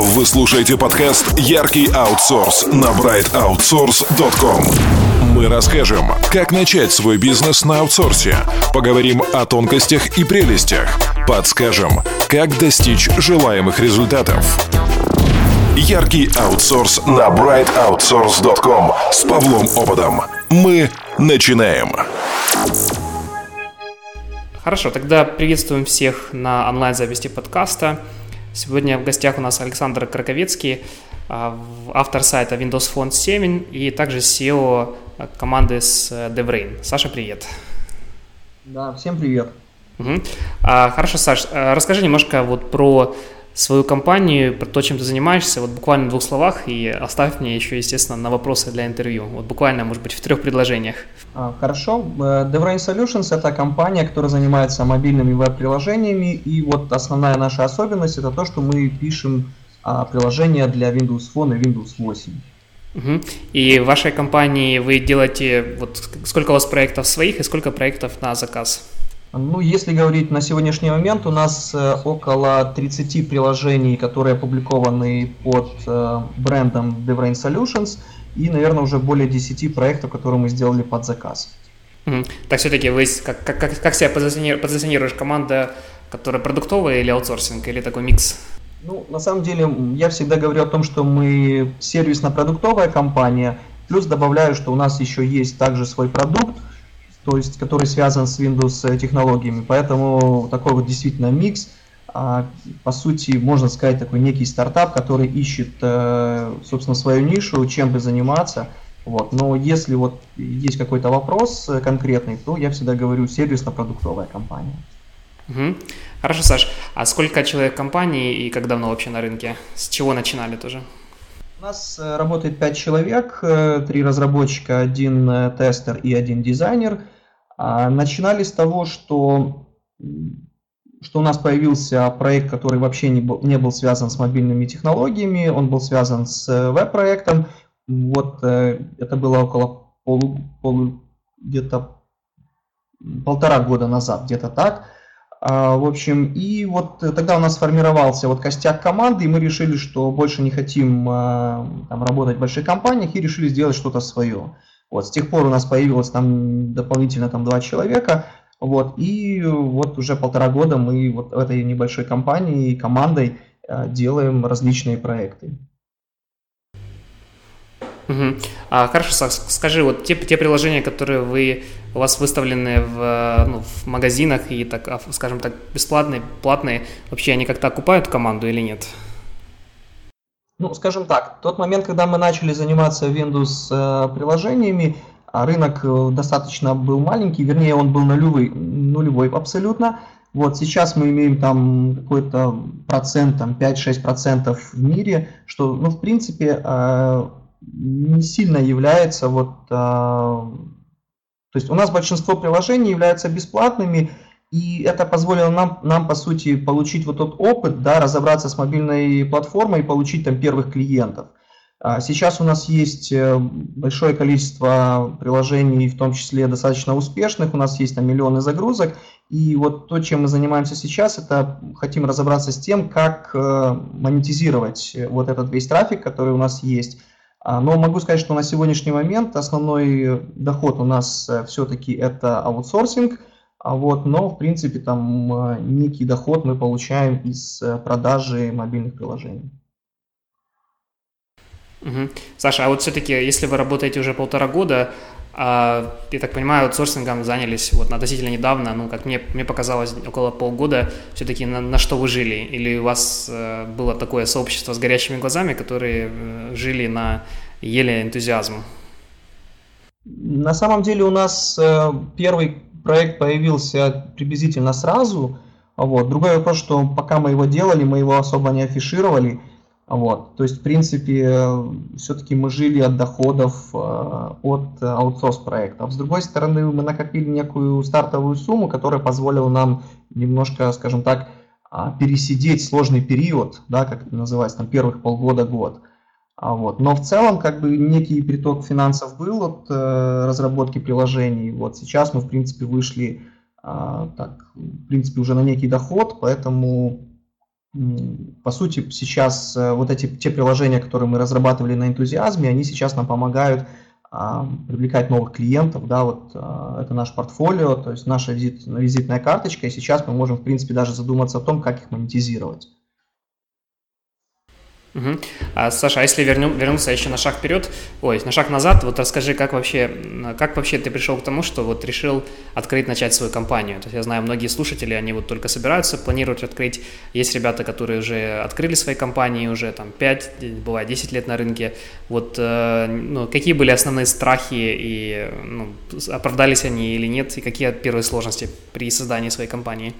Вы слушаете подкаст «Яркий аутсорс» на brightoutsource.com. Мы расскажем, как начать свой бизнес на аутсорсе, поговорим о тонкостях и прелестях, подскажем, как достичь желаемых результатов. Яркий аутсорс на brightoutsource.com с Павлом Ободом. Мы начинаем. Хорошо, тогда приветствуем всех на онлайн-записи подкаста. Сегодня в гостях у нас Александр Краковецкий, а, автор сайта Windows Phone 7 и также SEO команды с э, DevRain. Саша, привет. Да, всем привет. Угу. А, хорошо, Саш, э, расскажи немножко вот про свою компанию, про то, чем ты занимаешься, вот буквально в двух словах, и оставь мне еще, естественно, на вопросы для интервью. Вот буквально, может быть, в трех предложениях. А, хорошо. Э, DevRain Solutions – это компания, которая занимается мобильными веб-приложениями, и вот основная наша особенность – это то, что мы пишем а, приложения для Windows Phone и Windows 8. Угу. И в вашей компании вы делаете, вот сколько у вас проектов своих и сколько проектов на заказ? Ну, если говорить на сегодняшний момент, у нас э, около 30 приложений, которые опубликованы под э, брендом DevRain Solutions, и, наверное, уже более 10 проектов, которые мы сделали под заказ. Так все-таки вы как, как, как себя позиционируешь, позиционируешь команда, которая продуктовая или аутсорсинг, или такой микс? Ну, на самом деле, я всегда говорю о том, что мы сервисно-продуктовая компания, плюс добавляю, что у нас еще есть также свой продукт, то есть который связан с Windows э, технологиями. Поэтому такой вот действительно микс. А, по сути, можно сказать, такой некий стартап, который ищет, э, собственно, свою нишу, чем бы заниматься. Вот. Но если вот есть какой-то вопрос э, конкретный, то я всегда говорю сервисно-продуктовая компания. Угу. Хорошо, Саш. А сколько человек в компании и как давно вообще на рынке? С чего начинали тоже? У нас работает 5 человек, 3 разработчика, один тестер и один дизайнер – начинали с того, что, что у нас появился проект, который вообще не был, не был связан с мобильными технологиями, он был связан с э, веб-проектом. Вот э, это было около полу, полу где-то полтора года назад, где-то так. А, в общем, и вот тогда у нас сформировался вот костяк команды, и мы решили, что больше не хотим а, там, работать в больших компаниях, и решили сделать что-то свое. Вот, с тех пор у нас появилось там дополнительно там два человека, вот, и вот уже полтора года мы вот в этой небольшой компании командой э, делаем различные проекты. Угу. А, хорошо, скажи, вот те, те приложения, которые вы, у вас выставлены в, ну, в магазинах и, так, а, скажем так, бесплатные, платные, вообще они как-то окупают команду или нет? Ну, скажем так, тот момент, когда мы начали заниматься Windows э, приложениями, а рынок э, достаточно был маленький, вернее, он был нулевой, нулевой абсолютно. Вот сейчас мы имеем там какой-то процент, там 5-6 процентов в мире, что, ну, в принципе, э, не сильно является вот... То есть у нас большинство приложений являются бесплатными, и это позволило нам, нам, по сути, получить вот тот опыт, да, разобраться с мобильной платформой и получить там первых клиентов. А сейчас у нас есть э, большое количество приложений, в том числе достаточно успешных, у нас есть там миллионы загрузок, и вот то, чем мы занимаемся сейчас, это хотим разобраться с тем, как э, монетизировать вот этот весь трафик, который у нас есть. А, но могу сказать, что на сегодняшний момент основной доход у нас э, все-таки это аутсорсинг – а вот, но, в принципе, там э, некий доход мы получаем из э, продажи мобильных приложений. Угу. Саша, а вот все-таки, если вы работаете уже полтора года, а, я так понимаю, аутсорсингом занялись вот относительно недавно, ну, как мне, мне показалось, около полгода, все-таки на, на что вы жили? Или у вас э, было такое сообщество с горящими глазами, которые э, жили на еле энтузиазм? На самом деле у нас э, первый проект появился приблизительно сразу. Вот. Другой вопрос, что пока мы его делали, мы его особо не афишировали. Вот. То есть, в принципе, все-таки мы жили от доходов э, от аутсорс проектов. С другой стороны, мы накопили некую стартовую сумму, которая позволила нам немножко, скажем так, а, пересидеть сложный период, да, как это называется, там первых полгода-год. А вот. Но в целом как бы некий приток финансов был от э, разработки приложений. Вот сейчас мы в принципе вышли э, так, в принципе уже на некий доход, поэтому по сути, сейчас э, вот эти те приложения, которые мы разрабатывали на энтузиазме, они сейчас нам помогают а, привлекать новых клиентов, да, вот а, это наш портфолио, то есть наша визит, визитная карточка, и сейчас мы можем, в принципе, даже задуматься о том, как их монетизировать. Угу. А, Саша, а если вернем, вернуться еще на шаг вперед, ой, на шаг назад, вот расскажи, как вообще, как вообще ты пришел к тому, что вот решил открыть, начать свою компанию? То есть я знаю, многие слушатели, они вот только собираются, планируют открыть. Есть ребята, которые уже открыли свои компании, уже там 5, бывает 10 лет на рынке. Вот э, ну, какие были основные страхи и ну, оправдались они или нет, и какие первые сложности при создании своей компании?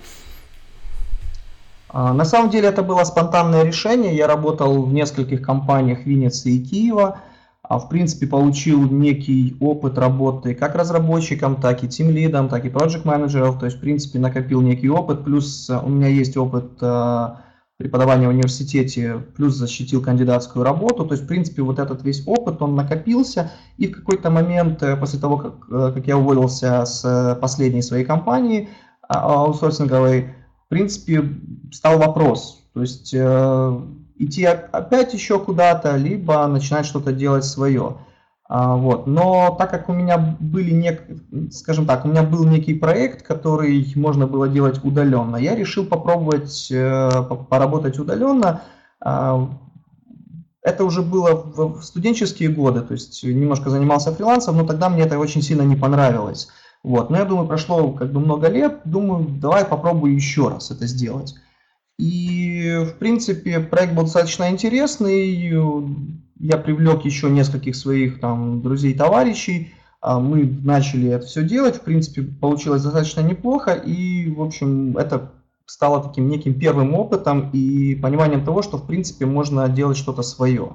А, на самом деле это было спонтанное решение. Я работал в нескольких компаниях Винницы и Киева. А, в принципе, получил некий опыт работы как разработчиком, так и тимлидом, так и проект менеджеров. То есть, в принципе, накопил некий опыт. Плюс э, у меня есть опыт э, преподавания в университете, плюс защитил кандидатскую работу. То есть, в принципе, вот этот весь опыт, он накопился. И в какой-то момент, э, после того, как, как я уволился с последней своей компании а, аутсорсинговой, в принципе, стал вопрос. То есть э, идти опять еще куда-то, либо начинать что-то делать свое. А, вот. Но так как у меня были, нек... скажем так, у меня был некий проект, который можно было делать удаленно, я решил попробовать э, поработать удаленно. А, это уже было в студенческие годы, то есть немножко занимался фрилансом, но тогда мне это очень сильно не понравилось. Вот. Но я думаю, прошло как бы много лет, думаю, давай попробую еще раз это сделать. И, в принципе, проект был достаточно интересный. Я привлек еще нескольких своих там друзей, товарищей. А, мы начали это все делать. В принципе, получилось достаточно неплохо. И, в общем, это стало таким неким первым опытом и пониманием того, что, в принципе, можно делать что-то свое.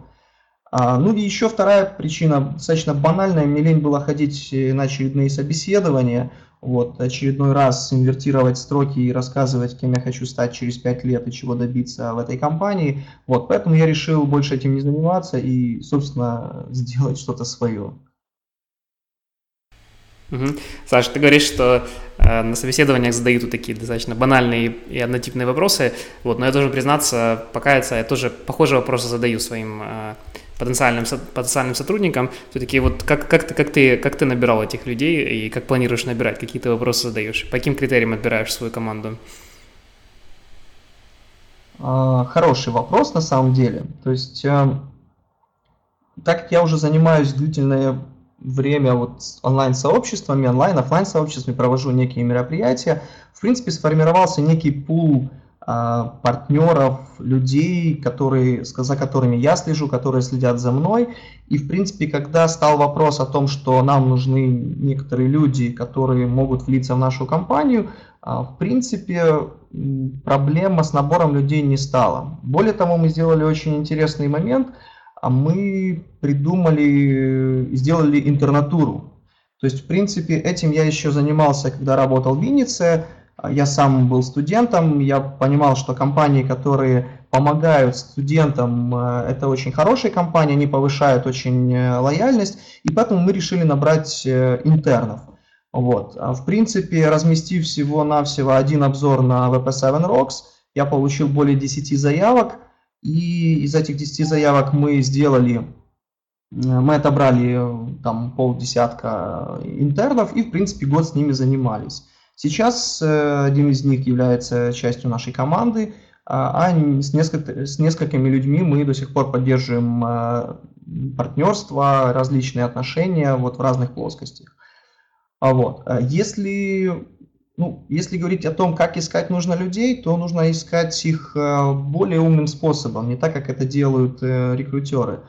А, ну и еще вторая причина, достаточно банальная, мне лень было ходить э, на очередные собеседования, вот, очередной раз инвертировать строки и рассказывать, кем я хочу стать через пять лет и чего добиться в этой компании. Вот, поэтому я решил больше этим не заниматься и, собственно, сделать что-то свое. Саша, ты говоришь, что э, на собеседованиях задают вот такие достаточно банальные и однотипные вопросы, вот, но я должен признаться, покаяться, я тоже похожие вопросы задаю своим э, потенциальным, потенциальным сотрудникам, все-таки вот как, как, ты, как, ты, как ты набирал этих людей и как планируешь набирать, какие ты вопросы задаешь, по каким критериям отбираешь свою команду? А, хороший вопрос на самом деле. То есть, э, так как я уже занимаюсь длительное время вот онлайн-сообществами, онлайн-офлайн-сообществами, провожу некие мероприятия, в принципе, сформировался некий пул партнеров, людей, которые, за которыми я слежу, которые следят за мной. И, в принципе, когда стал вопрос о том, что нам нужны некоторые люди, которые могут влиться в нашу компанию, а, в принципе, проблема с набором людей не стала. Более того, мы сделали очень интересный момент. А мы придумали, сделали интернатуру. То есть, в принципе, этим я еще занимался, когда работал в Виннице. Я сам был студентом, я понимал, что компании, которые помогают студентам, э, это очень хорошие компании, они повышают очень э, лояльность, и поэтому мы решили набрать э, интернов. Вот. А в принципе, разместив всего-навсего один обзор на VP7 Rocks, я получил более 10 заявок, и из этих 10 заявок мы сделали, мы отобрали там полдесятка интернов и, в принципе, год с ними занимались. Сейчас э, один из них является частью нашей команды, а, а с, несколько, с несколькими людьми мы до сих пор поддерживаем э, партнерство, различные отношения вот в разных плоскостях. А вот. Э, если, ну, если говорить о том, как искать нужно людей, то нужно искать их более умным способом, не так, как это делают рекрутеры.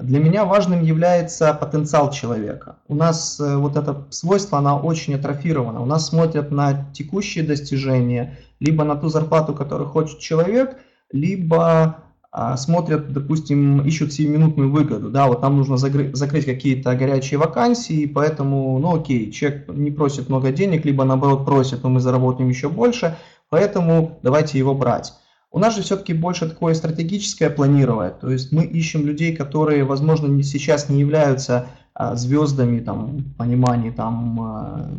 Для меня важным является потенциал человека. У нас э, вот это свойство, оно очень атрофировано. У нас смотрят на текущие достижения, либо на ту зарплату, которую хочет человек, либо а, смотрят, допустим, ищут сиюминутную выгоду. Да, вот нам нужно закрыть какие-то горячие вакансии, поэтому, ну окей, человек не просит много денег, либо наоборот просит, но мы заработаем еще больше, поэтому давайте его брать. У нас же все-таки больше такое стратегическое планирование, то есть мы ищем людей, которые, возможно, сейчас не являются а, звездами, там, понимании, там, а,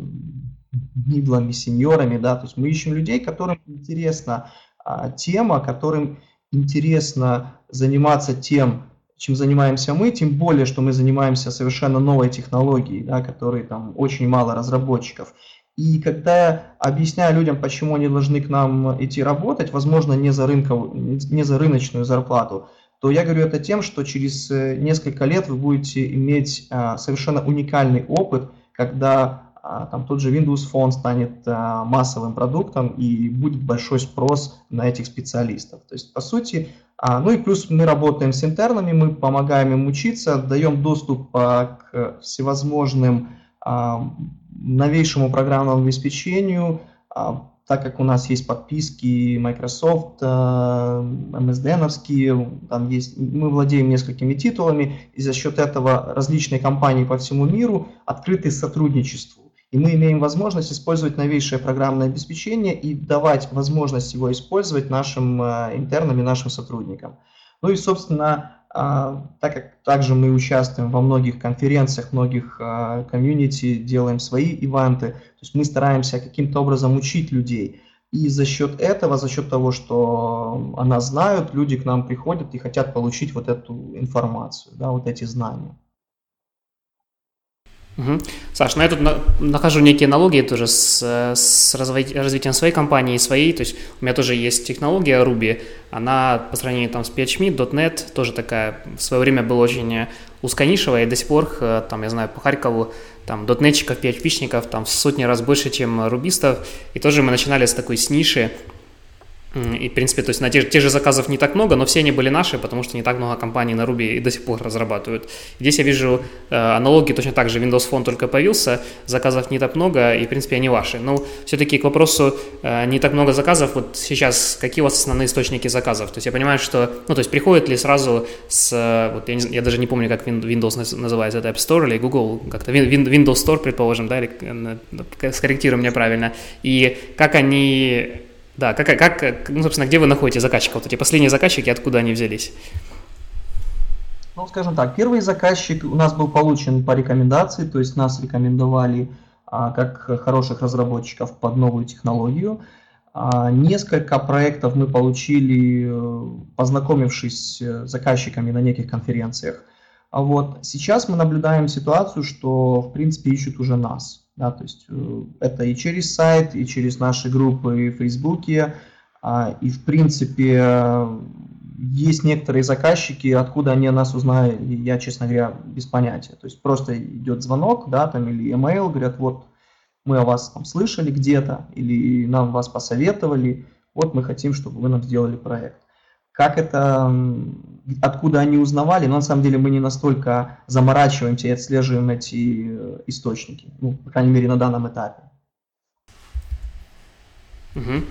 мидлами, сеньорами, да, то есть мы ищем людей, которым интересно а, тема, которым интересно заниматься тем, чем занимаемся мы, тем более, что мы занимаемся совершенно новой технологией, да, которой там очень мало разработчиков. И когда объясняю людям, почему они должны к нам идти работать, возможно, не за, рынковую, не за рыночную зарплату, то я говорю это тем, что через э, несколько лет вы будете иметь а, совершенно уникальный опыт, когда а, там тот же Windows Phone станет а, массовым продуктом и будет большой спрос на этих специалистов. То есть, по сути, ну и плюс мы работаем с интернами, мы помогаем им учиться, даем доступ к всевозможным новейшему программному обеспечению, так как у нас есть подписки Microsoft, э, MSDN, там есть, мы владеем несколькими титулами, и за счет этого различные компании по всему миру открыты сотрудничеству. И мы имеем возможность использовать новейшее программное обеспечение и давать возможность его использовать нашим э, интернам и нашим сотрудникам. Ну и, собственно, а, так как также мы участвуем во многих конференциях, многих а, комьюнити, делаем свои ивенты, то есть мы стараемся каким-то образом учить людей. И за счет этого, за счет того, что о нас знают, люди к нам приходят и хотят получить вот эту информацию, да, вот эти знания. Угу. Саш, ну я тут на, нахожу некие аналогии тоже с, с разви, развитием своей компании, своей, то есть у меня тоже есть технология Ruby, она по сравнению там с PHP, .NET тоже такая, в свое время была очень узконишевая, и до сих пор, э, там, я знаю, по Харькову, там, дотнетчиков, PHP-шников, там, в сотни раз больше, чем рубистов, и тоже мы начинали с такой с ниши, и, в принципе, то есть на те, те же заказов не так много, но все они были наши, потому что не так много компаний на Ruby и до сих пор разрабатывают. Здесь я вижу э, аналогии точно так же. Windows Phone только появился, заказов не так много, и, в принципе, они ваши. Но все-таки к вопросу э, не так много заказов, вот сейчас какие у вас основные источники заказов? То есть я понимаю, что, ну, то есть приходит ли сразу с, вот я, не, я даже не помню, как Windows называется, это App Store или Google, как-то Windows Store, предположим, да, или э, скорректируй меня правильно, и как они да, как, как, ну, собственно, где вы находите заказчиков? Вот эти последние заказчики, откуда они взялись? Ну, скажем так, первый заказчик у нас был получен по рекомендации, то есть нас рекомендовали а, как хороших разработчиков под новую технологию. А, несколько проектов мы получили, э, познакомившись с заказчиками на неких конференциях. А вот сейчас мы наблюдаем ситуацию, что в принципе ищут уже нас. Да, то есть э, это и через сайт, и через наши группы в Фейсбуке. А, и в принципе есть некоторые заказчики, откуда они нас узнали, я, честно говоря, без понятия. То есть просто идет звонок, да, там или email, говорят, вот мы о вас там слышали где-то, или нам вас посоветовали, вот мы хотим, чтобы вы нам сделали проект. Как это, откуда они узнавали, но на самом деле мы не настолько заморачиваемся и отслеживаем эти э, источники, ну, по крайней мере, на данном этапе. Угу.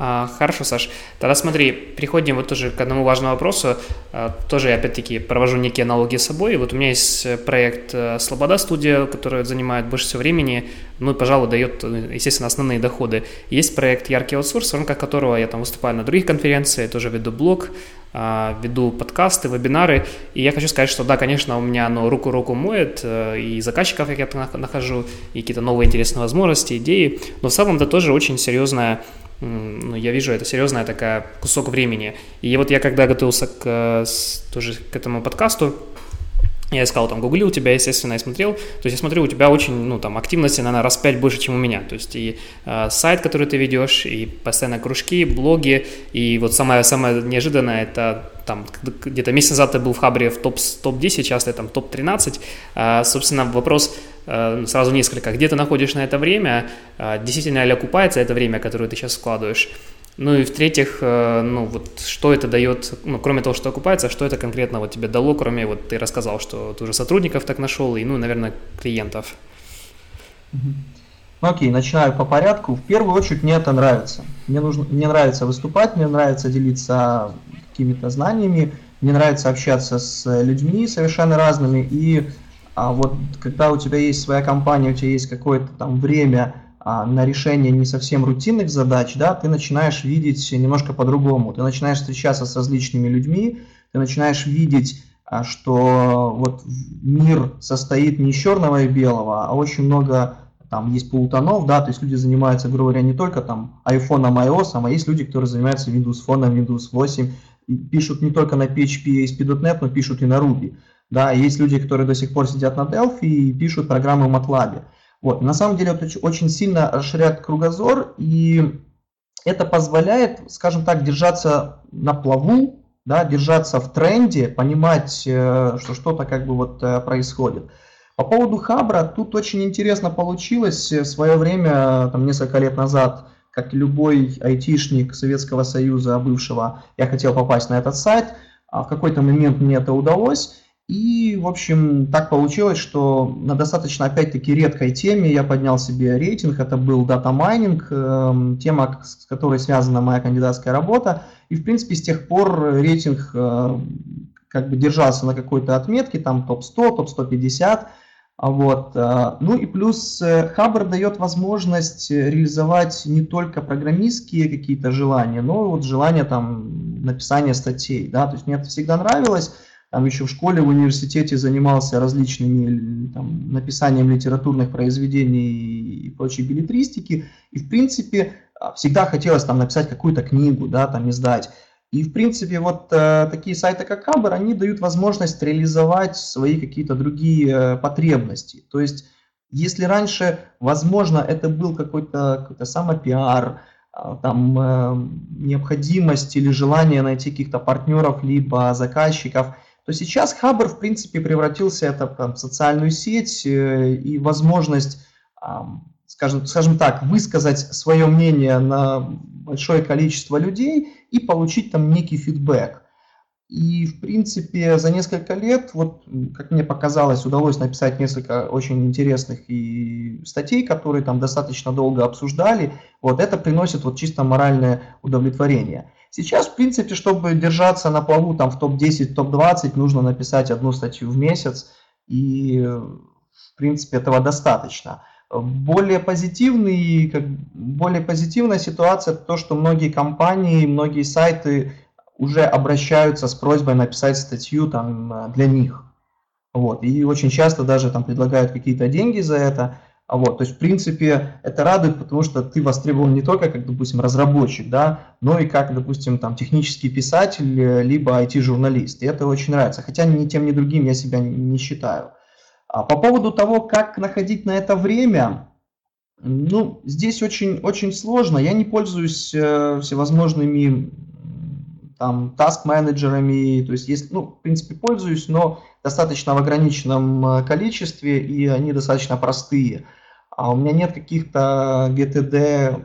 А, хорошо, Саш. Тогда смотри, переходим вот тоже к одному важному вопросу. А, тоже опять-таки провожу некие аналоги с собой. Вот у меня есть э, проект э, Слобода студия, который занимает больше всего времени, ну и, пожалуй, дает, э, естественно, основные доходы. Есть проект Яркий аутсорс, в рамках которого я там выступаю на других конференциях, тоже веду блог, а, веду подкасты, вебинары, и я хочу сказать, что да, конечно, у меня оно руку-руку моет, и заказчиков я нахожу, и какие-то новые интересные возможности, идеи, но в целом это тоже очень серьезная ну, я вижу, это серьезная такая кусок времени. И вот я когда готовился к, тоже к этому подкасту, я искал там, гуглил тебя, естественно, и смотрел. То есть я смотрю, у тебя очень, ну, там, активности, наверное, раз пять больше, чем у меня. То есть и э, сайт, который ты ведешь, и постоянно кружки, блоги. И вот самое, самое неожиданное, это там где-то месяц назад ты был в Хабре в топ-10, топ сейчас ты там топ-13. А, собственно, вопрос сразу несколько. Где ты находишь на это время? А, действительно ли окупается это время, которое ты сейчас складываешь? Ну и в-третьих, э, ну вот что это дает, ну кроме того, что окупается, что это конкретно вот тебе дало, кроме вот ты рассказал, что ты уже сотрудников так нашел и, ну, наверное, клиентов. Ну окей, начинаю по порядку. В первую очередь мне это нравится. Мне, нужно, мне нравится выступать, мне нравится делиться какими-то знаниями, мне нравится общаться с людьми совершенно разными. И а вот когда у тебя есть своя компания, у тебя есть какое-то там время, а, на решение не совсем рутинных задач, да, ты начинаешь видеть немножко по-другому. Ты начинаешь встречаться с различными людьми, ты начинаешь видеть, а, что вот мир состоит не из черного и белого, а очень много там есть полутонов, да, то есть люди занимаются, грубо говоря, не только там iPhone, iOS, а есть люди, которые занимаются Windows Phone, Windows 8, пишут не только на PHP и ASP.NET, но пишут и на Ruby. Да, есть люди, которые до сих пор сидят на Delphi и пишут программы в MATLAB. Вот. На самом деле это очень сильно расширяет кругозор, и это позволяет, скажем так, держаться на плаву, да, держаться в тренде, понимать, э, что что-то как бы вот э, происходит. По поводу Хабра, тут очень интересно получилось. В свое время, там несколько лет назад, как любой айтишник Советского Союза бывшего, я хотел попасть на этот сайт. А в какой-то момент мне это удалось. И, в общем, так получилось, что на достаточно, опять-таки, редкой теме я поднял себе рейтинг. Это был data mining, эм, тема, с которой связана моя кандидатская работа. И, в принципе, с тех пор рейтинг э, как бы держался на какой-то отметке, там топ-100, топ-150. Вот. Э, ну и плюс э, Хабр дает возможность реализовать не только программистские какие-то желания, но вот желание там написания статей. Да? То есть мне это всегда нравилось там еще в школе, в университете занимался различными там, написанием литературных произведений и прочей билетристики. И, в принципе, а, всегда хотелось там написать какую-то книгу, да, там издать. И, в принципе, вот э, такие сайты, как Хабр, они дают возможность реализовать свои какие-то другие э, потребности. То есть, если раньше, возможно, это был какой-то какой самопиар, э, там, э, необходимость или желание найти каких-то партнеров, либо заказчиков – то сейчас Хабр, в принципе, превратился это там, в социальную сеть э, и возможность, скажем, скажем так, высказать свое мнение на большое количество людей и получить там некий фидбэк. И, в принципе, за несколько лет, вот, как мне показалось, удалось написать несколько очень интересных и статей, которые там достаточно долго обсуждали. Вот это приносит вот чисто моральное удовлетворение. Сейчас, в принципе, чтобы держаться на плаву там в топ-10, топ-20, нужно написать одну статью в месяц, и, в принципе, этого достаточно. Более, позитивный, как, более позитивная ситуация то, что многие компании, многие сайты уже обращаются с просьбой написать статью там, для них. Вот. И очень часто даже там предлагают какие-то деньги за это. Вот, то есть, в принципе, это радует, потому что ты востребован не только как, допустим, разработчик, да, но и как, допустим, там, технический писатель, либо IT-журналист. И это очень нравится. Хотя ни тем, ни другим я себя не считаю. А по поводу того, как находить на это время, ну, здесь очень, очень сложно. Я не пользуюсь э, всевозможными там таск-менеджерами, то есть, есть, ну, в принципе, пользуюсь, но достаточно в ограниченном э, количестве, и они достаточно простые а у меня нет каких-то GTD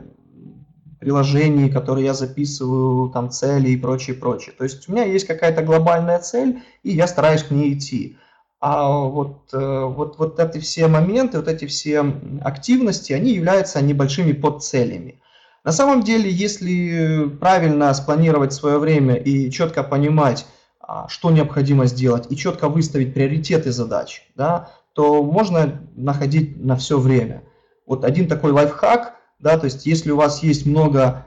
приложений, которые я записываю, там цели и прочее, прочее. То есть у меня есть какая-то глобальная цель, и я стараюсь к ней идти. А вот, э, вот, вот эти все моменты, вот эти все активности, они являются небольшими подцелями. На самом деле, если правильно спланировать свое время и четко понимать, а, что необходимо сделать, и четко выставить приоритеты задач, да, то можно находить на все время. Вот один такой лайфхак, да, то есть если у вас есть много,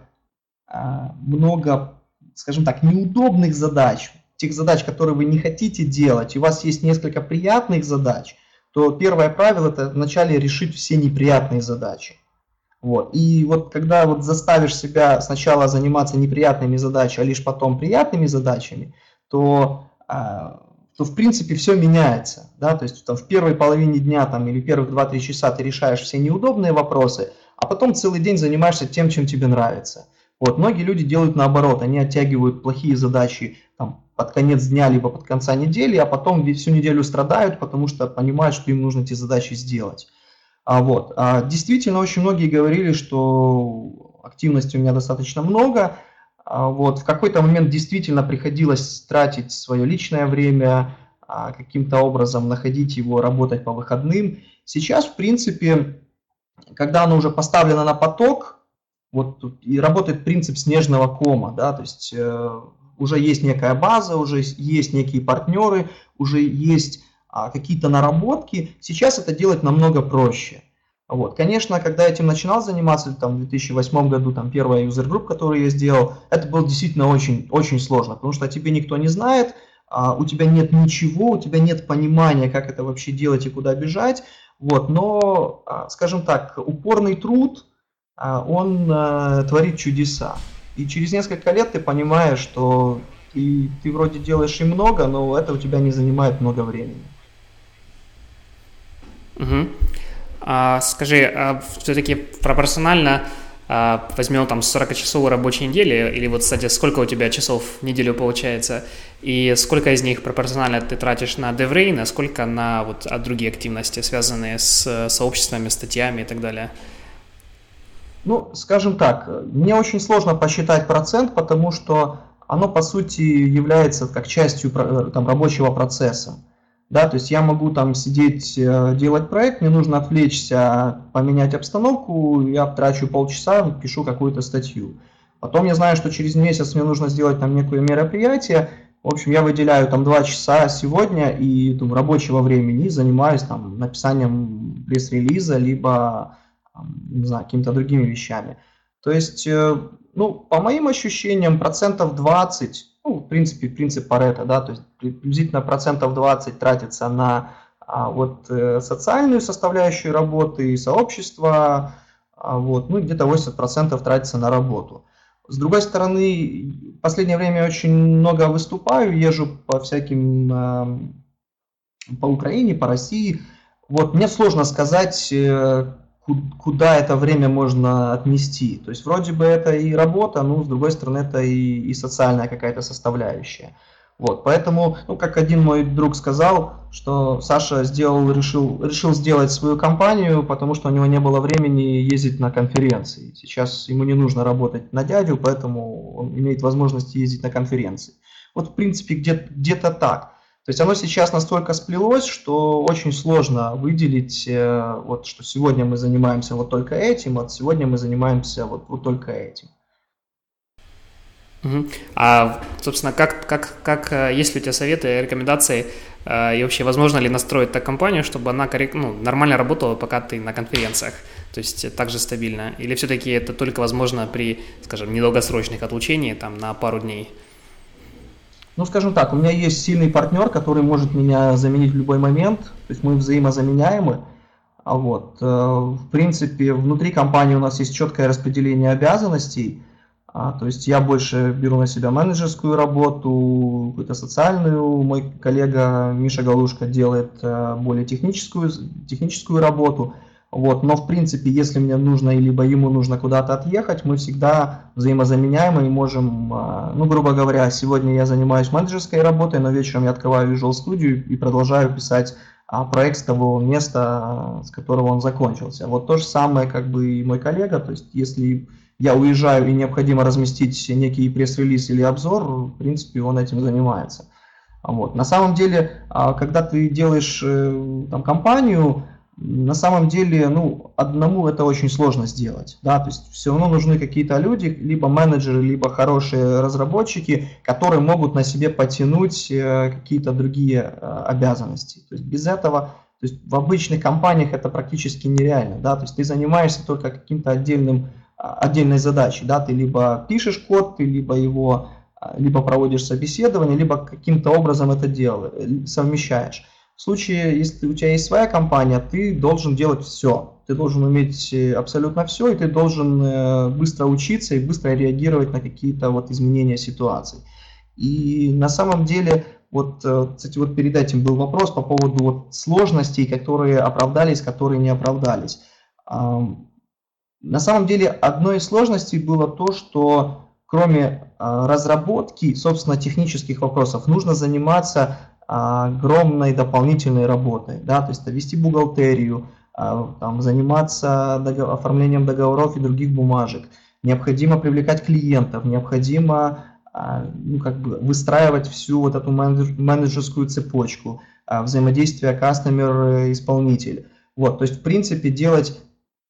а, много, скажем так, неудобных задач, тех задач, которые вы не хотите делать, и у вас есть несколько приятных задач, то первое правило это вначале решить все неприятные задачи. Вот. И вот когда вот заставишь себя сначала заниматься неприятными задачами, а лишь потом приятными задачами, то а, то в принципе все меняется. Да? То есть там, в первой половине дня там, или первых 2-3 часа ты решаешь все неудобные вопросы, а потом целый день занимаешься тем, чем тебе нравится. Вот, многие люди делают наоборот, они оттягивают плохие задачи там, под конец дня, либо под конца недели, а потом всю неделю страдают, потому что понимают, что им нужно эти задачи сделать. А вот, а, действительно, очень многие говорили, что активности у меня достаточно много, а, вот, в какой-то момент действительно приходилось тратить свое личное время, а, каким-то образом находить его, работать по выходным. Сейчас, в принципе, когда оно уже поставлено на поток, вот и работает принцип снежного кома, да, то есть э, уже есть некая база, уже есть некие партнеры, уже есть какие-то наработки, сейчас это делать намного проще. Вот. Конечно, когда я этим начинал заниматься, там, в 2008 году, там, первая юзер-групп, которую я сделал, это было действительно очень, очень сложно, потому что тебе никто не знает, а, у тебя нет ничего, у тебя нет понимания, как это вообще делать и куда бежать. Вот, но, а, скажем так, упорный труд, а, он а, творит чудеса. И через несколько лет ты понимаешь, что ты, ты вроде делаешь и много, но это у тебя не занимает много времени. Угу. А, скажи, а все-таки пропорционально а, возьмем там 40-часовую рабочую неделю, или вот, кстати, сколько у тебя часов в неделю получается, и сколько из них пропорционально ты тратишь на DevRain, а сколько на вот а другие активности, связанные с сообществами, статьями и так далее? Ну, скажем так, мне очень сложно посчитать процент, потому что оно, по сути, является как частью там, рабочего процесса. Да, то есть я могу там сидеть, э, делать проект, мне нужно отвлечься, поменять обстановку, я трачу полчаса, пишу какую-то статью. Потом я знаю, что через месяц мне нужно сделать там некое мероприятие, в общем, я выделяю там два часа сегодня и там, рабочего времени занимаюсь там написанием пресс-релиза, либо не знаю, какими-то другими вещами. То есть, э, ну, по моим ощущениям, процентов 20 ну, в принципе, принцип Парета, да, то есть приблизительно процентов 20 тратится на а, вот э, социальную составляющую работы и сообщества, а, вот, ну, где-то 80% тратится на работу. С другой стороны, в последнее время очень много выступаю, езжу по всяким, э, по Украине, по России. Вот, мне сложно сказать, э, куда это время можно отнести. То есть вроде бы это и работа, но с другой стороны это и, и социальная какая-то составляющая. Вот, поэтому, ну, как один мой друг сказал, что Саша сделал, решил, решил сделать свою компанию, потому что у него не было времени ездить на конференции. Сейчас ему не нужно работать на дядю, поэтому он имеет возможность ездить на конференции. Вот, в принципе, где- где-то так. То есть оно сейчас настолько сплелось, что очень сложно выделить, э, вот, что сегодня мы занимаемся вот только этим, вот сегодня мы занимаемся вот, вот только этим. А, собственно, как, как, как, э, есть ли у тебя советы, рекомендации, э, и вообще возможно ли настроить так компанию, чтобы она коррект, ну, нормально работала, пока ты на конференциях, то есть также стабильно? Или все-таки это только возможно при, скажем, недолгосрочных отлучениях, там, на пару дней? Ну, скажем так, у меня есть сильный партнер, который может меня заменить в любой момент, то есть мы взаимозаменяемы. А вот, э, в принципе, внутри компании у нас есть четкое распределение обязанностей, а, то есть я больше беру на себя менеджерскую работу, какую-то социальную, мой коллега Миша Галушка делает э, более техническую, техническую работу – вот, но в принципе, если мне нужно, либо ему нужно куда-то отъехать, мы всегда взаимозаменяемы и можем, а, ну, грубо говоря, сегодня я занимаюсь менеджерской работой, но вечером я открываю Visual Studio и продолжаю писать а, проект с того места, с которого он закончился. Вот то же самое, как бы и мой коллега, то есть если я уезжаю и необходимо разместить некий пресс-релиз или обзор, в принципе, он этим занимается. Вот. На самом деле, а, когда ты делаешь э, там, компанию, на самом деле, ну, одному это очень сложно сделать, да, то есть все равно нужны какие-то люди, либо менеджеры, либо хорошие разработчики, которые могут на себе потянуть э, какие-то другие э, обязанности. То есть без этого, то есть в обычных компаниях это практически нереально, да, то есть ты занимаешься только каким-то отдельным, а, отдельной задачей, да, ты либо пишешь код, ты либо его, а, либо проводишь собеседование, либо каким-то образом это делаешь, совмещаешь. В случае, если у тебя есть своя компания, ты должен делать все. Ты должен уметь э, абсолютно все, и ты должен э, быстро учиться и быстро реагировать на какие-то вот изменения ситуации. И на самом деле, вот, э, кстати, вот перед этим был вопрос по поводу вот сложностей, которые оправдались, которые не оправдались. На самом деле, одной из сложностей было то, что кроме разработки, собственно, технических вопросов, нужно заниматься огромной дополнительной работой, да, то есть вести бухгалтерию, а, там, заниматься оформлением договоров и других бумажек. Необходимо привлекать клиентов, необходимо а, ну, как бы выстраивать всю вот эту менеджерскую цепочку а, взаимодействия кастомер-исполнитель. Вот, то есть, в принципе, делать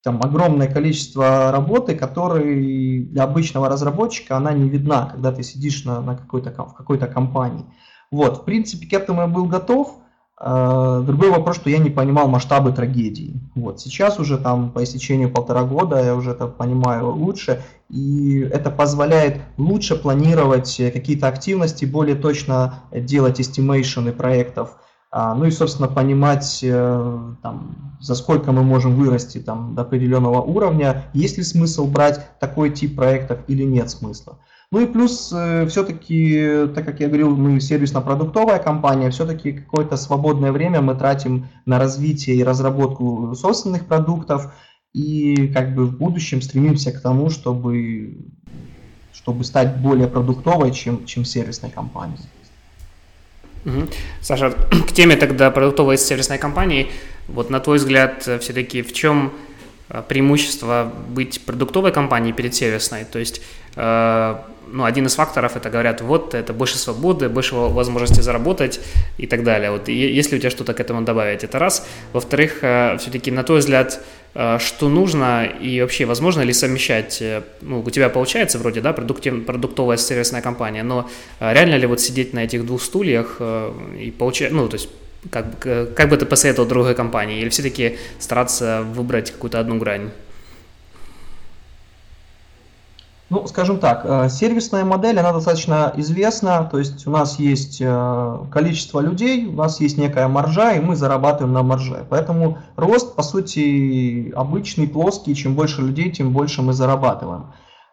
там огромное количество работы, которые для обычного разработчика она не видна, когда ты сидишь на, на какой-то, в какой-то компании. Вот, в принципе, к этому я был готов. А, другой вопрос, что я не понимал масштабы трагедии. Вот, сейчас уже там по истечению полтора года я уже это понимаю лучше, и это позволяет лучше планировать какие-то активности, более точно делать estimation ы проектов. А, ну и, собственно, понимать, э, там, за сколько мы можем вырасти там, до определенного уровня, есть ли смысл брать такой тип проектов или нет смысла. Ну и плюс, э, все-таки, так как я говорил, мы сервисно-продуктовая компания, все-таки какое-то свободное время мы тратим на развитие и разработку собственных продуктов, и как бы в будущем стремимся к тому, чтобы, чтобы стать более продуктовой, чем, чем сервисной компанией. Саша, к теме тогда продуктовой сервисной компании, вот на твой взгляд, все-таки в чем э, преимущество быть продуктовой компанией перед сервисной? То есть э, ну, один из факторов это говорят, вот это больше свободы, больше возможности заработать и так далее. Вот если у тебя что-то к этому добавить, это раз. Во-вторых, э, все-таки на твой взгляд, э, что нужно и вообще возможно ли совмещать, э, ну, у тебя получается вроде, да, продуктив, продуктовая сервисная компания, но реально ли вот сидеть на этих двух стульях и получать, ну, то есть как, как бы ты посоветовал другой компании или все-таки стараться выбрать какую-то одну грань? Ну, скажем так, э, сервисная модель, она достаточно известна, то есть у нас есть э, количество людей, у нас есть некая маржа, и мы зарабатываем на марже. Поэтому рост, по сути, обычный, плоский, чем больше людей, тем больше мы зарабатываем.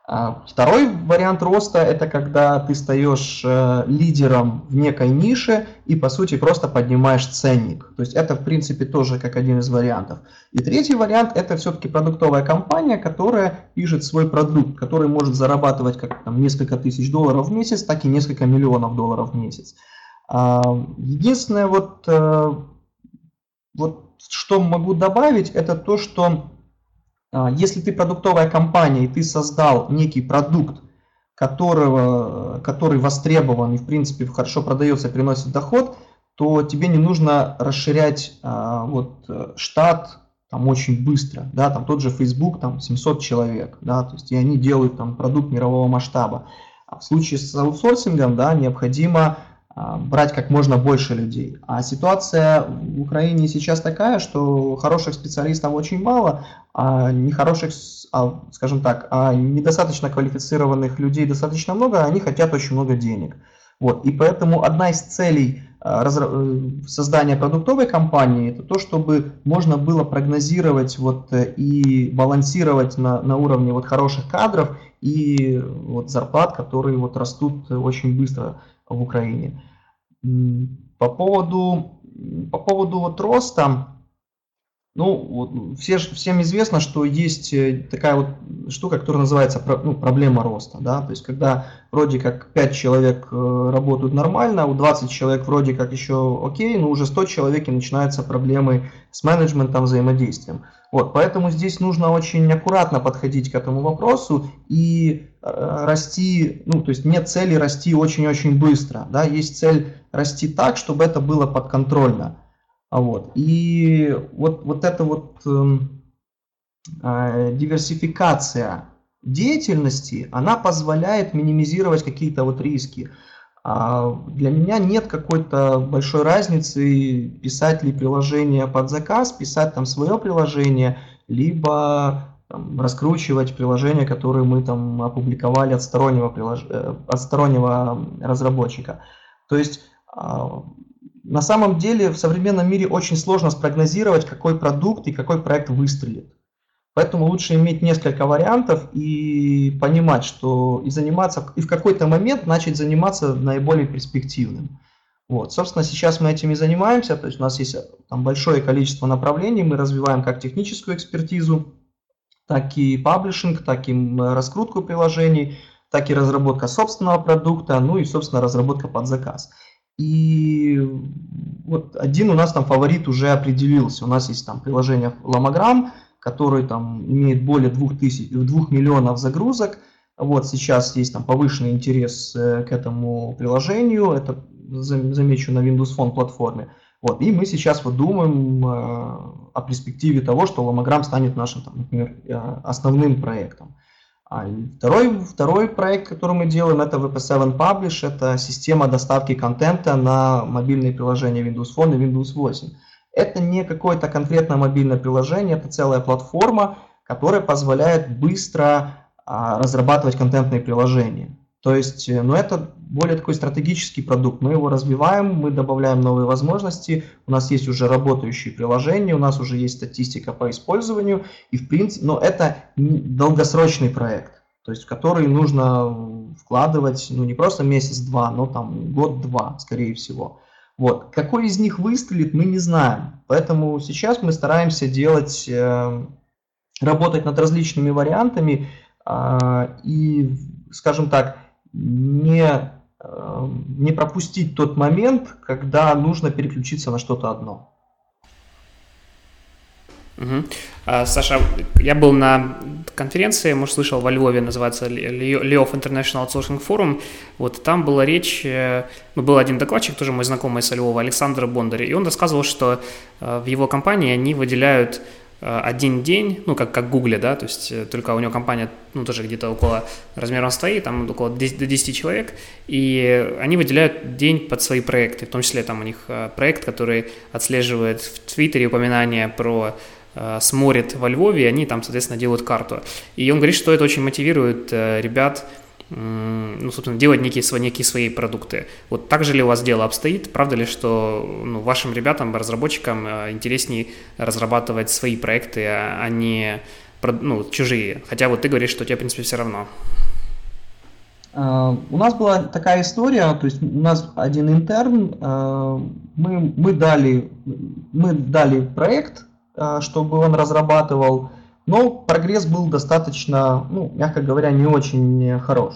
А второй вариант роста – это когда ты стаешь э, лидером в некой нише и, по сути, просто поднимаешь ценник. То есть это, в принципе, тоже как один из вариантов. И третий вариант – это все-таки продуктовая компания, которая пишет свой продукт, который может зарабатывать как там, несколько тысяч долларов в месяц, так и несколько миллионов долларов в месяц. А, единственное, вот, э, вот что могу добавить, это то, что если ты продуктовая компания и ты создал некий продукт, которого, который востребован и в принципе хорошо продается, приносит доход, то тебе не нужно расширять а, вот, штат там очень быстро, да, там тот же Facebook, там 700 человек, да, то есть и они делают там продукт мирового масштаба. А в случае с аутсорсингом, да, необходимо а, брать как можно больше людей. А ситуация в Украине сейчас такая, что хороших специалистов очень мало, а нехороших, а, скажем так, а недостаточно квалифицированных людей достаточно много, а они хотят очень много денег. Вот. И поэтому одна из целей а, э, создания продуктовой компании это то, чтобы можно было прогнозировать вот, э, и балансировать на, на уровне вот, хороших кадров и вот, зарплат, которые вот, растут очень быстро в Украине. По поводу, по поводу вот роста, ну, все, всем известно, что есть э, такая вот штука, которая называется ну, проблема роста. Да? То есть, когда вроде как 5 человек э, работают нормально, у 20 человек вроде как еще окей, но уже 100 человек и начинаются проблемы с менеджментом, взаимодействием. Вот, поэтому здесь нужно очень аккуратно подходить к этому вопросу и э, расти, ну, то есть нет цели расти очень-очень быстро, да, есть цель расти так, чтобы это было подконтрольно. А вот. И вот, вот эта вот э, диверсификация деятельности, она позволяет минимизировать какие-то вот риски. А для меня нет какой-то большой разницы, писать ли приложение под заказ, писать там свое приложение, либо там, раскручивать приложение, которое мы там опубликовали от стороннего, прилож... Э, от стороннего разработчика. То есть а, на самом деле в современном мире очень сложно спрогнозировать, какой продукт и какой проект выстрелит. Поэтому лучше иметь несколько вариантов и понимать, что и заниматься, и в какой-то момент начать заниматься наиболее перспективным. Вот, собственно, сейчас мы этим и занимаемся, то есть у нас есть там большое количество направлений, мы развиваем как техническую экспертизу, так и паблишинг, так и раскрутку приложений, так и разработка собственного продукта, ну и, собственно, разработка под заказ. И вот один у нас там фаворит уже определился. У нас есть там приложение Lamagram, который там имеет более 2000, 2 миллионов загрузок. Вот сейчас есть там повышенный интерес э, к этому приложению. Это замечу на Windows Phone платформе. Вот, и мы сейчас вот думаем э, о перспективе того, что Lamagram станет нашим, там, например, э, основным проектом. А второй, второй проект, который мы делаем, это VP7 Publish, это система доставки контента на мобильные приложения Windows Phone и Windows 8. Это не какое-то конкретное мобильное приложение, это целая платформа, которая позволяет быстро а, разрабатывать контентные приложения. То есть, ну, это более такой стратегический продукт. Мы его развиваем, мы добавляем новые возможности. У нас есть уже работающие приложения, у нас уже есть статистика по использованию. И в принципе, но это долгосрочный проект, то есть в который нужно вкладывать, ну, не просто месяц-два, но там год-два, скорее всего. Вот. Какой из них выстрелит, мы не знаем. Поэтому сейчас мы стараемся делать, э, работать над различными вариантами э, и, скажем так, не, э, не пропустить тот момент, когда нужно переключиться на что-то одно. Угу. А, Саша, я был на конференции, может, слышал, во Львове, называется Леов International Outsourcing Forum. Вот там была речь, э, ну, был один докладчик, тоже мой знакомый со Львова, Александр Бондарь, и он рассказывал, что э, в его компании они выделяют один день, ну, как, как Гугле, да, то есть э, только у него компания, ну, тоже где-то около размером стоит, там около 10, до 10 человек, и они выделяют день под свои проекты, в том числе там у них э, проект, который отслеживает в Твиттере упоминания про Сморит во Львове, и они там, соответственно, делают карту. И он говорит, что это очень мотивирует ребят ну, собственно, делать некие, свои, некие свои продукты. Вот так же ли у вас дело обстоит? Правда ли, что ну, вашим ребятам, разработчикам э, интереснее разрабатывать свои проекты, а не ну, чужие? Хотя вот ты говоришь, что тебе, в принципе, все равно. Uh, у нас была такая история, то есть у нас один интерн, uh, мы, мы, дали, мы дали проект, чтобы он разрабатывал, но прогресс был достаточно, ну, мягко говоря, не очень хорош.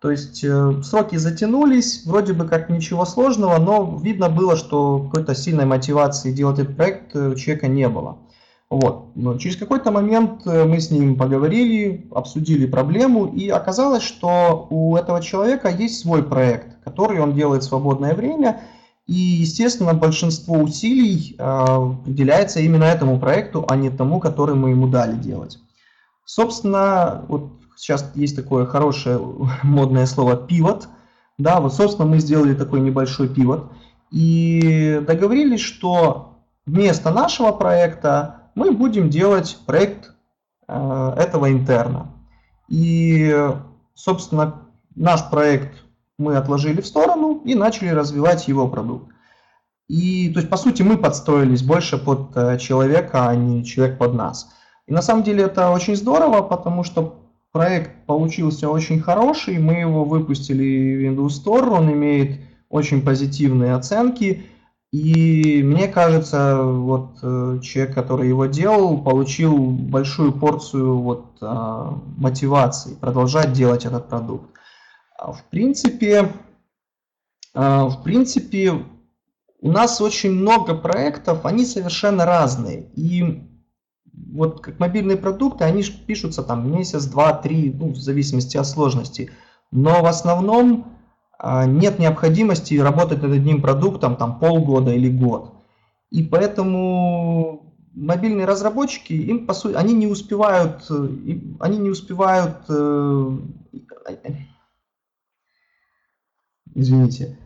То есть э, сроки затянулись, вроде бы как ничего сложного, но видно было, что какой-то сильной мотивации делать этот проект у человека не было. Вот. Но через какой-то момент э, мы с ним поговорили, обсудили проблему, и оказалось, что у этого человека есть свой проект, который он делает в свободное время, и, естественно, большинство усилий э, уделяется именно этому проекту, а не тому, который мы ему дали делать. Собственно, вот сейчас есть такое хорошее модное слово пивот. Да, вот, собственно, мы сделали такой небольшой пивот и договорились, что вместо нашего проекта мы будем делать проект э, этого интерна. И, собственно, наш проект мы отложили в сторону и начали развивать его продукт. И, то есть, по сути, мы подстроились больше под э, человека, а не человек под нас. И на самом деле это очень здорово, потому что проект получился очень хороший, мы его выпустили в Windows Store, он имеет очень позитивные оценки. И мне кажется, вот э, человек, который его делал, получил большую порцию вот, э, мотивации продолжать делать этот продукт. А в принципе, в принципе, у нас очень много проектов, они совершенно разные. И вот как мобильные продукты, они пишутся там месяц, два, три, ну, в зависимости от сложности. Но в основном а, нет необходимости работать над одним продуктом там полгода или год. И поэтому мобильные разработчики, им по сути, они не успевают, э, они не успевают э, извините.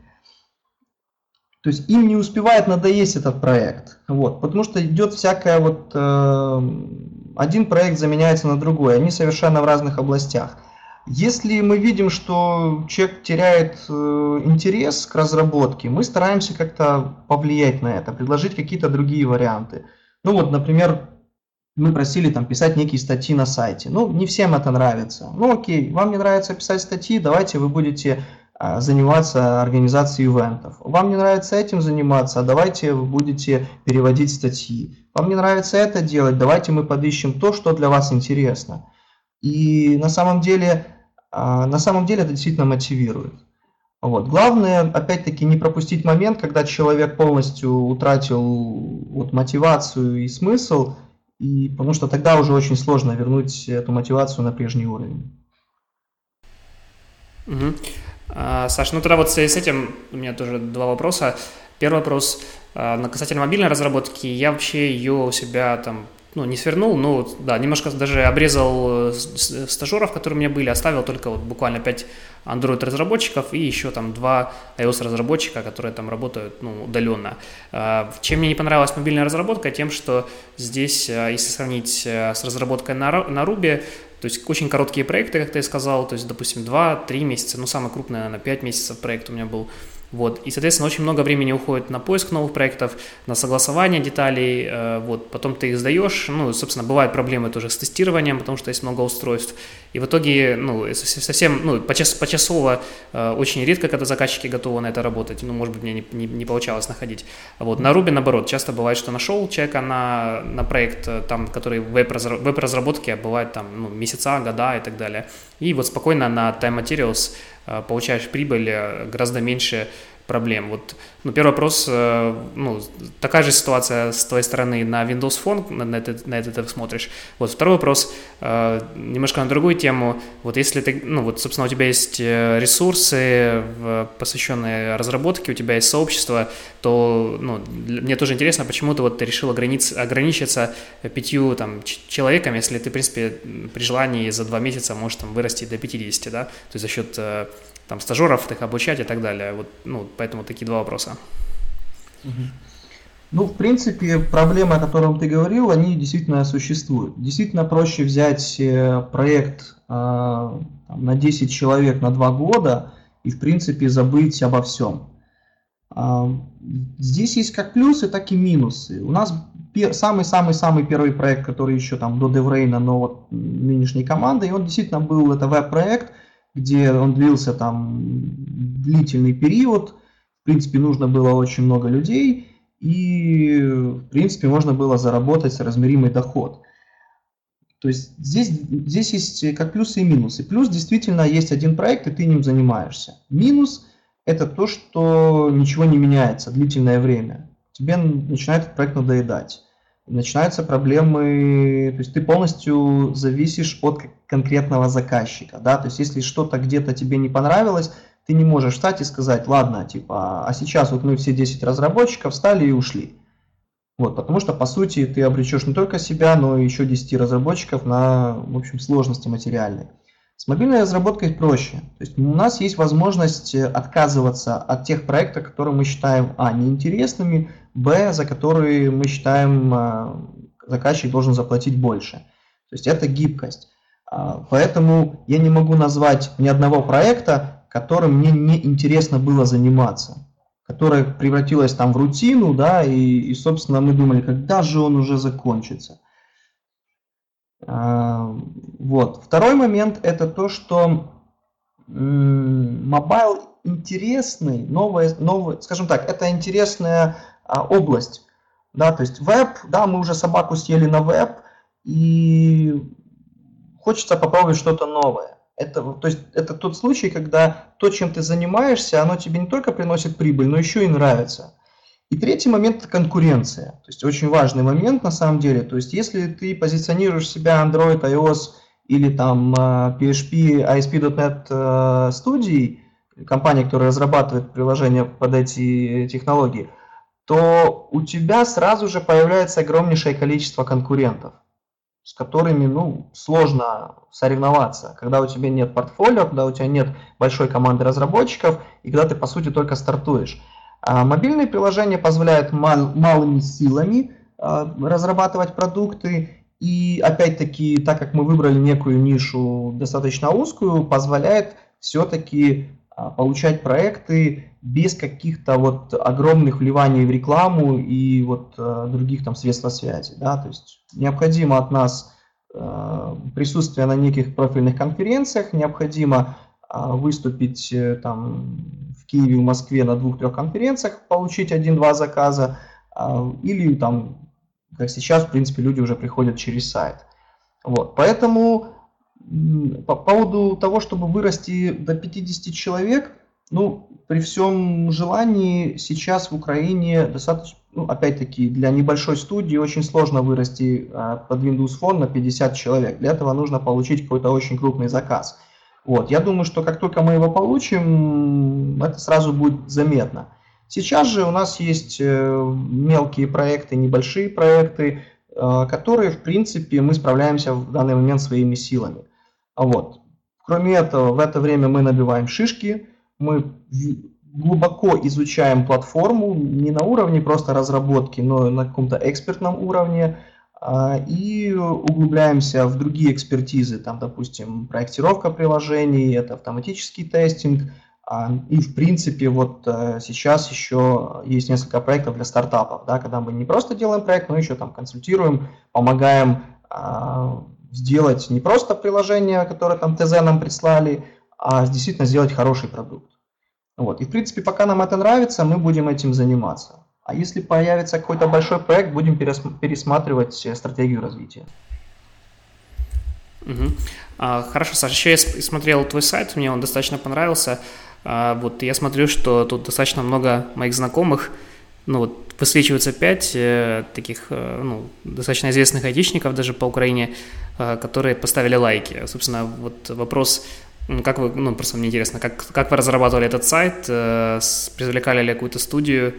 То есть им не успевает надоесть этот проект, вот, потому что идет всякая вот э, один проект заменяется на другой, они совершенно в разных областях. Если мы видим, что человек теряет э, интерес к разработке, мы стараемся как-то повлиять на это, предложить какие-то другие варианты. Ну вот, например, мы просили там писать некие статьи на сайте. Ну, не всем это нравится. Ну, окей, вам не нравится писать статьи, давайте вы будете заниматься организацией ивентов. Вам не нравится этим заниматься, а давайте вы будете переводить статьи. Вам не нравится это делать, давайте мы подыщем то, что для вас интересно. И на самом деле, а, на самом деле это действительно мотивирует. Вот. Главное, опять-таки, не пропустить момент, когда человек полностью утратил вот, мотивацию и смысл, и, потому что тогда уже очень сложно вернуть эту мотивацию на прежний уровень. Угу. А, Саш, ну тогда вот в связи с этим у меня тоже два вопроса. Первый вопрос а, касательно мобильной разработки. Я вообще ее у себя там ну, не свернул, но, да, немножко даже обрезал э, стажеров, которые у меня были, оставил только вот буквально 5 Android-разработчиков и еще там два iOS-разработчика, которые там работают, ну, удаленно. А, чем мне не понравилась мобильная разработка? Тем, что здесь, если сравнить с разработкой на Ruby, То есть очень короткие проекты, как ты сказал, то есть, допустим, 2-3 месяца, ну, самый крупный, наверное, 5 месяцев проект у меня был. Вот. И, соответственно, очень много времени уходит на поиск новых проектов, на согласование деталей, э, вот. потом ты их сдаешь, ну, собственно, бывают проблемы тоже с тестированием, потому что есть много устройств, и в итоге, ну, совсем, ну, почас, почасово э, очень редко, когда заказчики готовы на это работать, ну, может быть, мне не, не, не получалось находить. Вот. На Ruby, наоборот, часто бывает, что нашел человека на, на проект, э, там, который в веб-разработке, а бывает там, ну, месяца, года и так далее. И вот спокойно на Time Materials Э, получаешь прибыль э, гораздо меньше проблем. Вот, ну, первый вопрос, э, ну, такая же ситуация с твоей стороны на Windows Phone, на, на, это, на это ты смотришь. Вот второй вопрос, э, немножко на другую тему. Вот если ты, ну, вот, собственно, у тебя есть э, ресурсы, посвященные разработке, у тебя есть сообщество, то, ну, мне тоже интересно, почему ты вот решил ограничиться, ограничиться пятью, там, человеками, если ты, в принципе, при желании за два месяца можешь, там, вырасти до 50, да, то есть за счет там, стажеров их обучать и так далее. Вот, ну, поэтому такие два вопроса. Ну, в принципе, проблемы, о которых ты говорил, они действительно существуют. Действительно проще взять э, проект э, на 10 человек на 2 года и, в принципе, забыть обо всем. Э, здесь есть как плюсы, так и минусы. У нас самый-самый-самый первый проект, который еще там до DevRain а, но вот нынешней команды, и он действительно был, это веб-проект, где он длился там длительный период, в принципе, нужно было очень много людей, и, в принципе, можно было заработать размеримый доход. То есть здесь, здесь есть как плюсы и минусы. Плюс действительно есть один проект, и ты ним занимаешься. Минус – это то, что ничего не меняется длительное время. Тебе начинает этот проект надоедать начинаются проблемы, то есть ты полностью зависишь от конкретного заказчика, да, то есть если что-то где-то тебе не понравилось, ты не можешь встать и сказать, ладно, типа, а сейчас вот мы все 10 разработчиков встали и ушли. Вот, потому что, по сути, ты обречешь не только себя, но и еще 10 разработчиков на, в общем, сложности материальные. С мобильной разработкой проще. То есть у нас есть возможность отказываться от тех проектов, которые мы считаем, а, неинтересными, б, за которые мы считаем, а, заказчик должен заплатить больше. То есть это гибкость. А, поэтому я не могу назвать ни одного проекта, которым мне не интересно было заниматься, которое превратилось там в рутину, да, и, и собственно мы думали, когда же он уже закончится. Вот. Второй момент это то, что mobile интересный, новое, новое, скажем так, это интересная а, область. Да, то есть веб, да, мы уже собаку съели на веб, и хочется попробовать что-то новое. Это, то есть, это тот случай, когда то, чем ты занимаешься, оно тебе не только приносит прибыль, но еще и нравится. И третий момент – это конкуренция. То есть очень важный момент на самом деле. То есть если ты позиционируешь себя Android, iOS или там PHP, а, ASP.NET а, студией, компания, которая разрабатывает приложения под эти технологии – то у тебя сразу же появляется огромнейшее количество конкурентов, с которыми ну, сложно соревноваться, когда у тебя нет портфолио, когда у тебя нет большой команды разработчиков и когда ты по сути только стартуешь. А мобильные приложения позволяют мал, малыми силами а, разрабатывать продукты, и опять-таки, так как мы выбрали некую нишу достаточно узкую, позволяет все-таки а, получать проекты без каких-то вот огромных вливаний в рекламу и вот других там средств связи, да, то есть необходимо от нас присутствие на неких профильных конференциях, необходимо выступить э, там Киеве, в Москве на двух-трех конференциях, получить один-два заказа, э, или там, как сейчас, в принципе, люди уже приходят через сайт. Вот, поэтому по поводу того, чтобы вырасти до 50 человек, ну, при всем желании сейчас в Украине достаточно, ну, опять-таки, для небольшой студии очень сложно вырасти а, под Windows Phone на 50 человек. Для этого нужно получить какой-то очень крупный заказ. Вот. Я думаю, что как только мы его получим, это сразу будет заметно. Сейчас же у нас есть э, мелкие проекты, небольшие проекты, э, которые, в принципе, мы справляемся в данный момент своими силами. Вот. Кроме этого, в это время мы набиваем шишки, мы глубоко изучаем платформу, не на уровне просто разработки, но на каком-то экспертном уровне. И углубляемся в другие экспертизы, там, допустим, проектировка приложений, это автоматический тестинг, и, в принципе, вот э, сейчас еще есть несколько проектов для стартапов, да, когда мы не просто делаем проект, но еще там консультируем, помогаем сделать не просто приложение, которое там ТЗ нам прислали, а действительно сделать хороший продукт. Вот. И, в принципе, пока нам это нравится, мы будем этим заниматься. А если появится какой-то большой проект, будем пересматривать э, стратегию развития. Угу. А, хорошо, Саша, еще я смотрел твой сайт, мне он достаточно понравился. А, вот я смотрю, что тут достаточно много моих знакомых, ну вот высвечиваются пять э, таких, э, ну, достаточно известных айтишников даже по Украине, э, которые поставили лайки. Собственно, вот вопрос, ну, как вы, ну, просто мне интересно, как, как вы разрабатывали этот сайт, э, привлекали ли какую-то студию,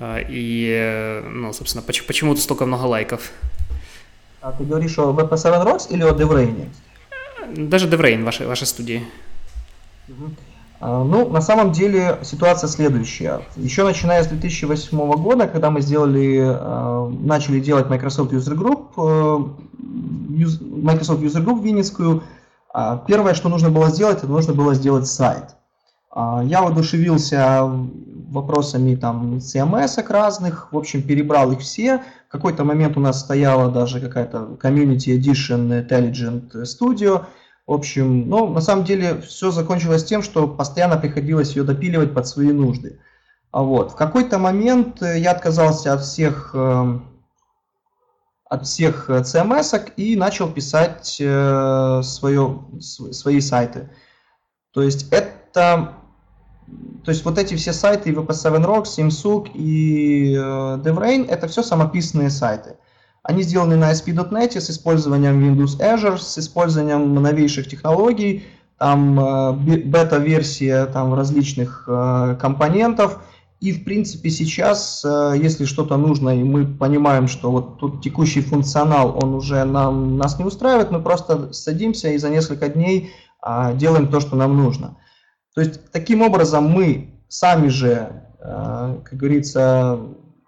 и, э, ну, собственно, почему, тут столько много лайков? А ты говоришь о VP7 Rocks или о DevRain? Даже DevRain, вашей, вашей студии. Угу. А, ну, на самом деле ситуация следующая. Еще начиная с 2008 года, когда мы сделали, а, начали делать Microsoft User Group, э, Microsoft User Group Винницкую, а, первое, что нужно было сделать, это нужно было сделать сайт. Я воодушевился вопросами там CMS разных, в общем, перебрал их все. В какой-то момент у нас стояла даже какая-то Community Edition Intelligent Studio – в общем, ну, на самом деле все закончилось тем, что постоянно приходилось ее допиливать под свои нужды. А вот. В какой-то момент э, я отказался от всех, э, от всех CMS и начал писать э, свое, свои сайты. То есть это то есть вот эти все сайты, VP7 Rocks, SimSUK и DevRain, это все самописные сайты. Они сделаны на ASP.NET с использованием Windows Azure, с использованием новейших технологий, там э, бета-версия там различных э, компонентов. И, в принципе, сейчас, э, если что-то нужно, и мы понимаем, что вот тут текущий функционал, он уже нам, нас не устраивает, мы просто садимся и за несколько дней а, делаем то, что нам нужно. То есть, таким образом, мы сами же, как говорится,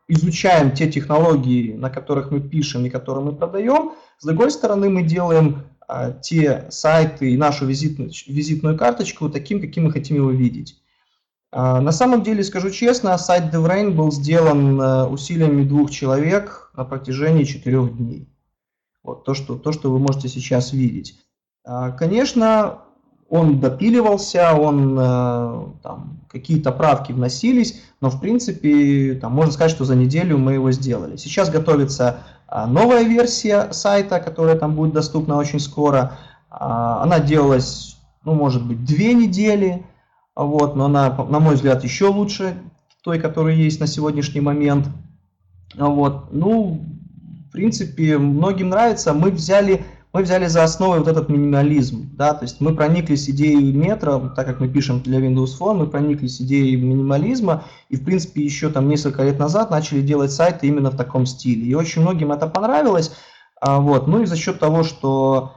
изучаем те технологии, на которых мы пишем и которые мы продаем. С другой стороны, мы делаем а, те сайты и нашу визитную, визитную карточку таким, каким мы хотим его видеть. А, на самом деле, скажу честно, сайт DevRain был сделан а, усилиями двух человек на протяжении четырех дней. Вот то, что, то, что вы можете сейчас видеть. А, конечно, он допиливался, он э, там какие-то правки вносились, но в принципе там можно сказать, что за неделю мы его сделали. Сейчас готовится а, новая версия сайта, которая там будет доступна очень скоро. А, она делалась, ну может быть, две недели, вот, но она, на мой взгляд, еще лучше той, которая есть на сегодняшний момент. Вот, ну, в принципе, многим нравится. Мы взяли мы взяли за основу вот этот минимализм, да, то есть мы прониклись идеей метра, так как мы пишем для Windows Phone, мы прониклись идеей минимализма, и, в принципе, еще там несколько лет назад начали делать сайты именно в таком стиле, и очень многим это понравилось, а, вот, ну и за счет того, что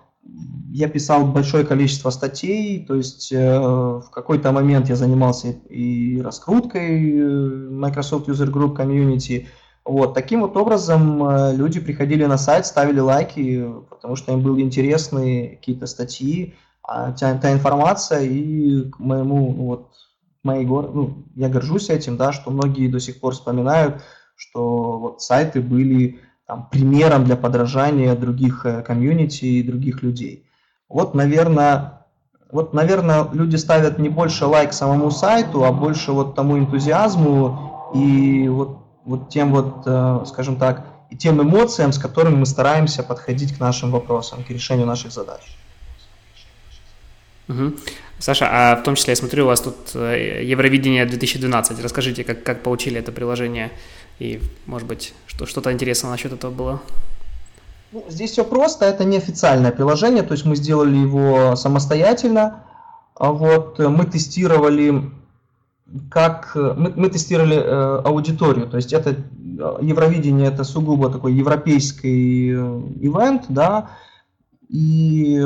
я писал большое количество статей, то есть э, в какой-то момент я занимался и раскруткой э, Microsoft User Group Community, вот, таким вот образом э, люди приходили на сайт, ставили лайки, потому что им были интересны какие-то статьи, а, та, та информация, и к моему, ну, вот, моей гор... ну, я горжусь этим, да, что многие до сих пор вспоминают, что вот сайты были там, примером для подражания других э, комьюнити и других людей. Вот, наверное, вот, наверное, люди ставят не больше лайк самому сайту, а больше вот тому энтузиазму и вот вот тем вот, э, скажем так, и тем эмоциям, с которыми мы стараемся подходить к нашим вопросам, к решению наших задач. Угу. Саша, а в том числе я смотрю, у вас тут э, Евровидение 2012. Расскажите, как, как получили это приложение и, может быть, что, что-то интересное насчет этого было? Ну, здесь все просто, это неофициальное приложение, то есть мы сделали его самостоятельно. А вот э, мы тестировали как э, мы, мы тестировали э, аудиторию, то есть это э, Евровидение это сугубо такой европейский э, ивент, да, и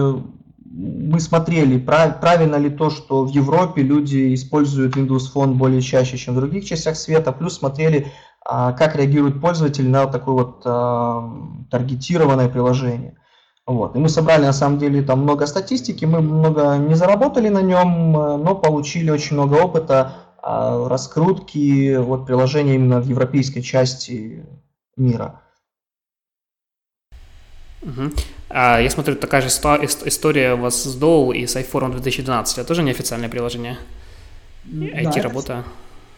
мы смотрели, прав, правильно ли то, что в Европе люди используют Windows Phone более чаще, чем в других частях света, плюс смотрели, как реагирует пользователь на такое вот таргетированное приложение. Вот. И мы собрали на самом деле там много статистики, мы много не заработали на нем, но получили очень много опыта раскрутки вот, приложения именно в европейской части мира. Угу. А, я смотрю, такая же история у вас с Dow и с iPhone 2012. Это тоже неофициальное приложение? IT-работа?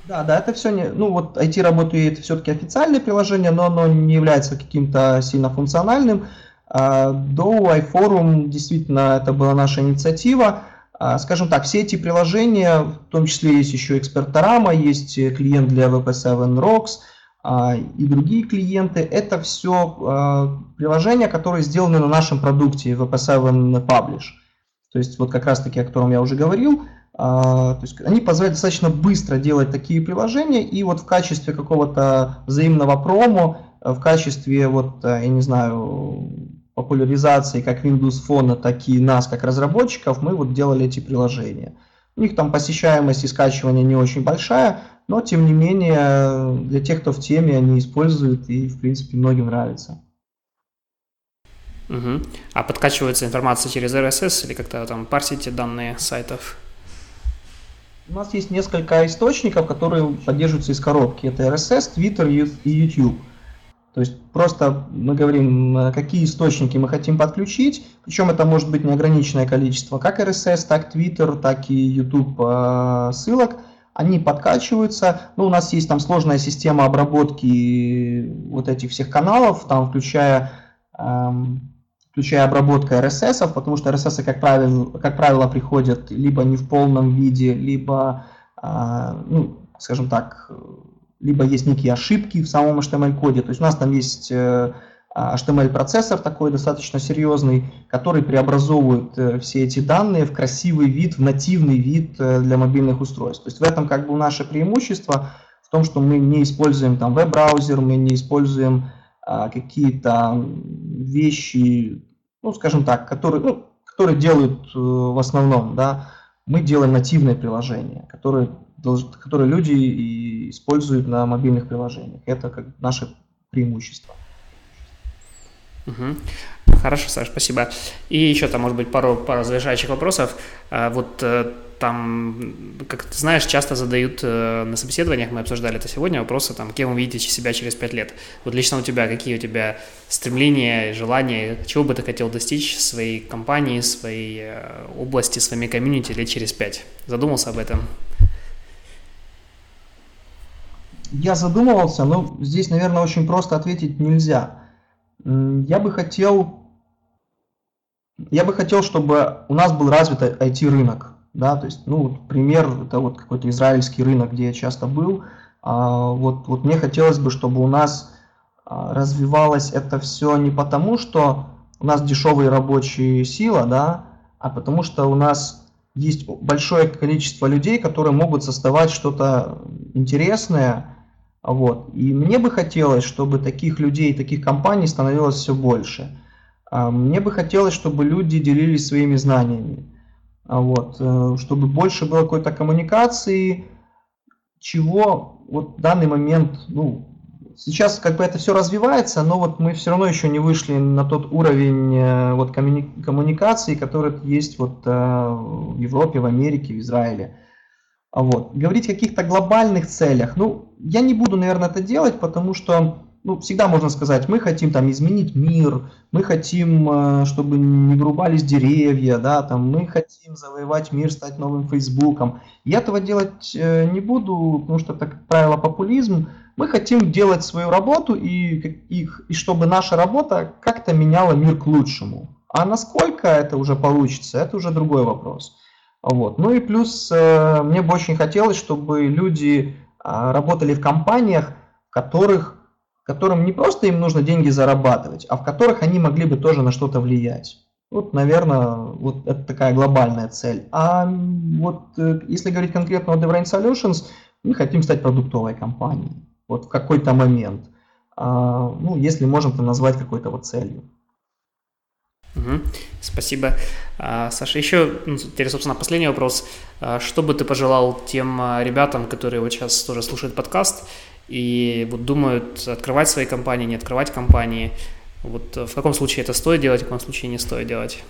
Да, да, это все не... Ну, вот IT-работа это все-таки официальное приложение, но оно не является каким-то сильно функциональным. А, Dow, iForum, действительно, это была наша инициатива. А, скажем так, все эти приложения, в том числе есть еще Expertorama, есть клиент для VP7 Rocks – а, и другие клиенты. Это все а, приложения, которые сделаны на нашем продукте VP7 Publish. То есть вот как раз таки, о котором я уже говорил, то есть они позволяют достаточно быстро делать такие приложения, и вот в качестве какого-то взаимного промо, в качестве вот, я не знаю, популяризации как Windows Phone, так и нас, как разработчиков, мы вот делали эти приложения. У них там посещаемость и скачивание не очень большая, но, тем не менее, для тех, кто в теме, они используют и, в принципе, многим нравится. Угу. А подкачивается информация через RSS или как-то там парсите данные сайтов? У нас есть несколько источников, которые поддерживаются из коробки. Это RSS, Twitter и YouTube. То есть просто мы говорим, какие источники мы хотим подключить, причем это может быть неограниченное количество, как RSS, так Twitter, так и YouTube э, ссылок – они подкачиваются. Ну, у нас есть там сложная система обработки вот этих всех каналов, там включая, эм, включая обработку RSS, потому что RSS, как правило, как правило, приходят либо не в полном виде, либо, э, ну, скажем так, либо есть некие ошибки в самом HTML-коде. То есть у нас там есть э, HTML-процессор такой достаточно серьезный, который преобразовывает э, все эти данные в красивый вид, в нативный вид э, для мобильных устройств. То есть в этом как бы наше преимущество в том, что мы не используем там веб-браузер, мы не используем а, какие-то вещи, ну, скажем так, которые, ну, которые делают в основном, да, мы делаем нативное приложение, которое, которое люди используют на мобильных приложениях. Это как наше преимущество. Угу. Хорошо, Саш, спасибо. И еще там, может быть, пару, пару завершающих вопросов. А, вот э, там, как ты знаешь, часто задают э, на собеседованиях, мы обсуждали это сегодня, вопросы, там, кем вы видите себя через пять лет. Вот лично у тебя, какие у тебя стремления, желания, чего бы ты хотел достичь в своей компании, своей э, области, своими комьюнити лет через пять? Задумался об этом? Я задумывался, но здесь, наверное, очень просто ответить нельзя. Я бы хотел, я бы хотел, чтобы у нас был развит IT-рынок. Да, то есть, ну, пример, это вот какой-то израильский рынок, где я часто был. А, вот, вот мне хотелось бы, чтобы у нас а, развивалось это все не потому, что у нас дешевая рабочая сила, да, а потому что у нас есть большое количество людей, которые могут создавать что-то интересное, вот. И мне бы хотелось, чтобы таких людей, таких компаний становилось все больше. А, мне бы хотелось, чтобы люди делились своими знаниями. А, вот. Э, чтобы больше было какой-то коммуникации, чего вот в данный момент, ну, сейчас как бы это все развивается, но вот мы все равно еще не вышли на тот уровень э, вот коммуникации, который есть вот э, в Европе, в Америке, в Израиле. А вот. Говорить о каких-то глобальных целях, ну, я не буду, наверное, это делать, потому что ну, всегда можно сказать, мы хотим там изменить мир, мы хотим, э, чтобы не вырубались деревья, да, там, мы хотим завоевать мир, стать новым Фейсбуком. Я этого делать э, не буду, потому что это, как правило, популизм. Мы хотим делать свою работу и, и, и чтобы наша работа как-то меняла мир к лучшему. А насколько это уже получится, это уже другой вопрос. Вот. Ну и плюс э, мне бы очень хотелось, чтобы люди э, работали в компаниях, в которых, которым не просто им нужно деньги зарабатывать, а в которых они могли бы тоже на что-то влиять. Вот, наверное, вот это такая глобальная цель. А вот э, если говорить конкретно о DevRain Solutions, мы хотим стать продуктовой компанией. Вот в какой-то момент. А, ну, если можно это назвать какой-то вот целью. Угу. Спасибо. А, Саша, еще ну, теперь, собственно, последний вопрос. А, что бы ты пожелал тем а, ребятам, которые вот сейчас тоже слушают подкаст и вот думают, открывать свои компании, не открывать компании. Вот в каком случае это стоит делать, в каком случае не стоит делать?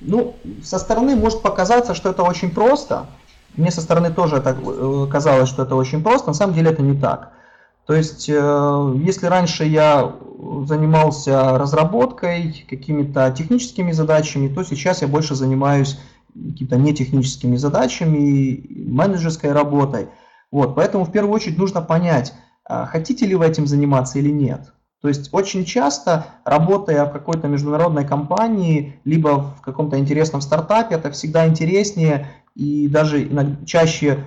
Ну, со стороны может показаться, что это очень просто. Мне со стороны тоже это э, казалось, что это очень просто. На самом деле это не так. То есть, э, если раньше я занимался разработкой, какими-то техническими задачами, то сейчас я больше занимаюсь какими-то нетехническими задачами, менеджерской работой. Вот, поэтому в первую очередь нужно понять, а хотите ли вы этим заниматься или нет. То есть очень часто, работая в какой-то международной компании, либо в каком-то интересном стартапе, это всегда интереснее и даже чаще,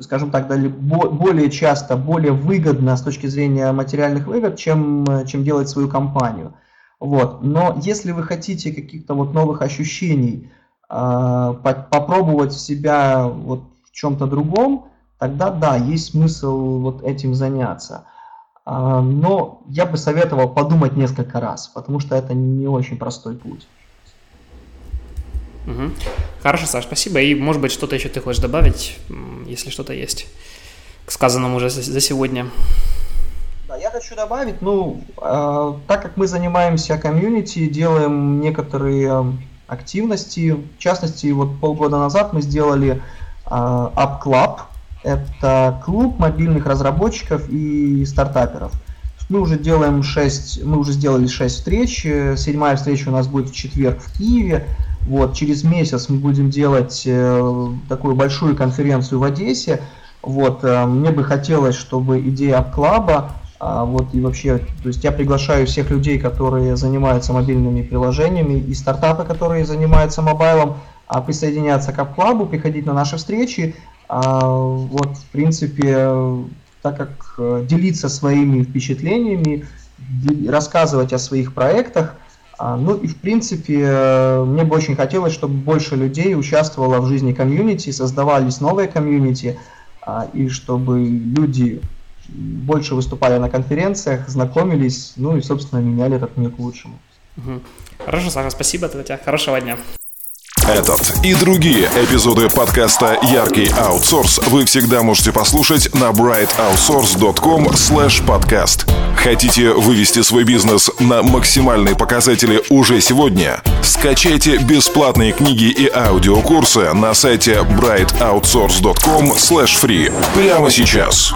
скажем так, более часто, более выгодно с точки зрения материальных выгод, чем, чем делать свою компанию. Вот. Но если вы хотите каких-то вот новых ощущений, а, попробовать себя вот в чем-то другом, тогда да, есть смысл вот этим заняться. А, но я бы советовал подумать несколько раз, потому что это не очень простой путь. Угу. Хорошо, Саш, спасибо. И, может быть, что-то еще ты хочешь добавить, если что-то есть к сказанному уже за сегодня. Да, я хочу добавить, ну, э, так как мы занимаемся комьюнити, делаем некоторые активности, в частности, вот полгода назад мы сделали э, App Club, это клуб мобильных разработчиков и стартаперов. Мы уже делаем 6, мы уже сделали 6 встреч. Седьмая встреча у нас будет в четверг в Киеве. Вот, через месяц мы будем делать э, такую большую конференцию в Одессе. Вот, э, мне бы хотелось, чтобы идея клаба, а, вот и вообще, то есть я приглашаю всех людей, которые занимаются мобильными приложениями и стартапы, которые занимаются мобайлом, а, присоединяться к клабу, приходить на наши встречи. А, вот, в принципе, так как э, делиться своими впечатлениями, рассказывать о своих проектах, ну и в принципе э, мне бы очень хотелось, чтобы больше людей участвовало в жизни комьюнити, создавались новые комьюнити, а, и чтобы люди больше выступали на конференциях, знакомились, ну и, собственно, меняли этот мир к лучшему. Хорошо, Саша, спасибо тебе. Хорошего дня. Этот и другие эпизоды подкаста «Яркий аутсорс» вы всегда можете послушать на brightoutsource.com podcast. Хотите вывести свой бизнес на максимальные показатели уже сегодня? Скачайте бесплатные книги и аудиокурсы на сайте brightoutsource.com free прямо сейчас.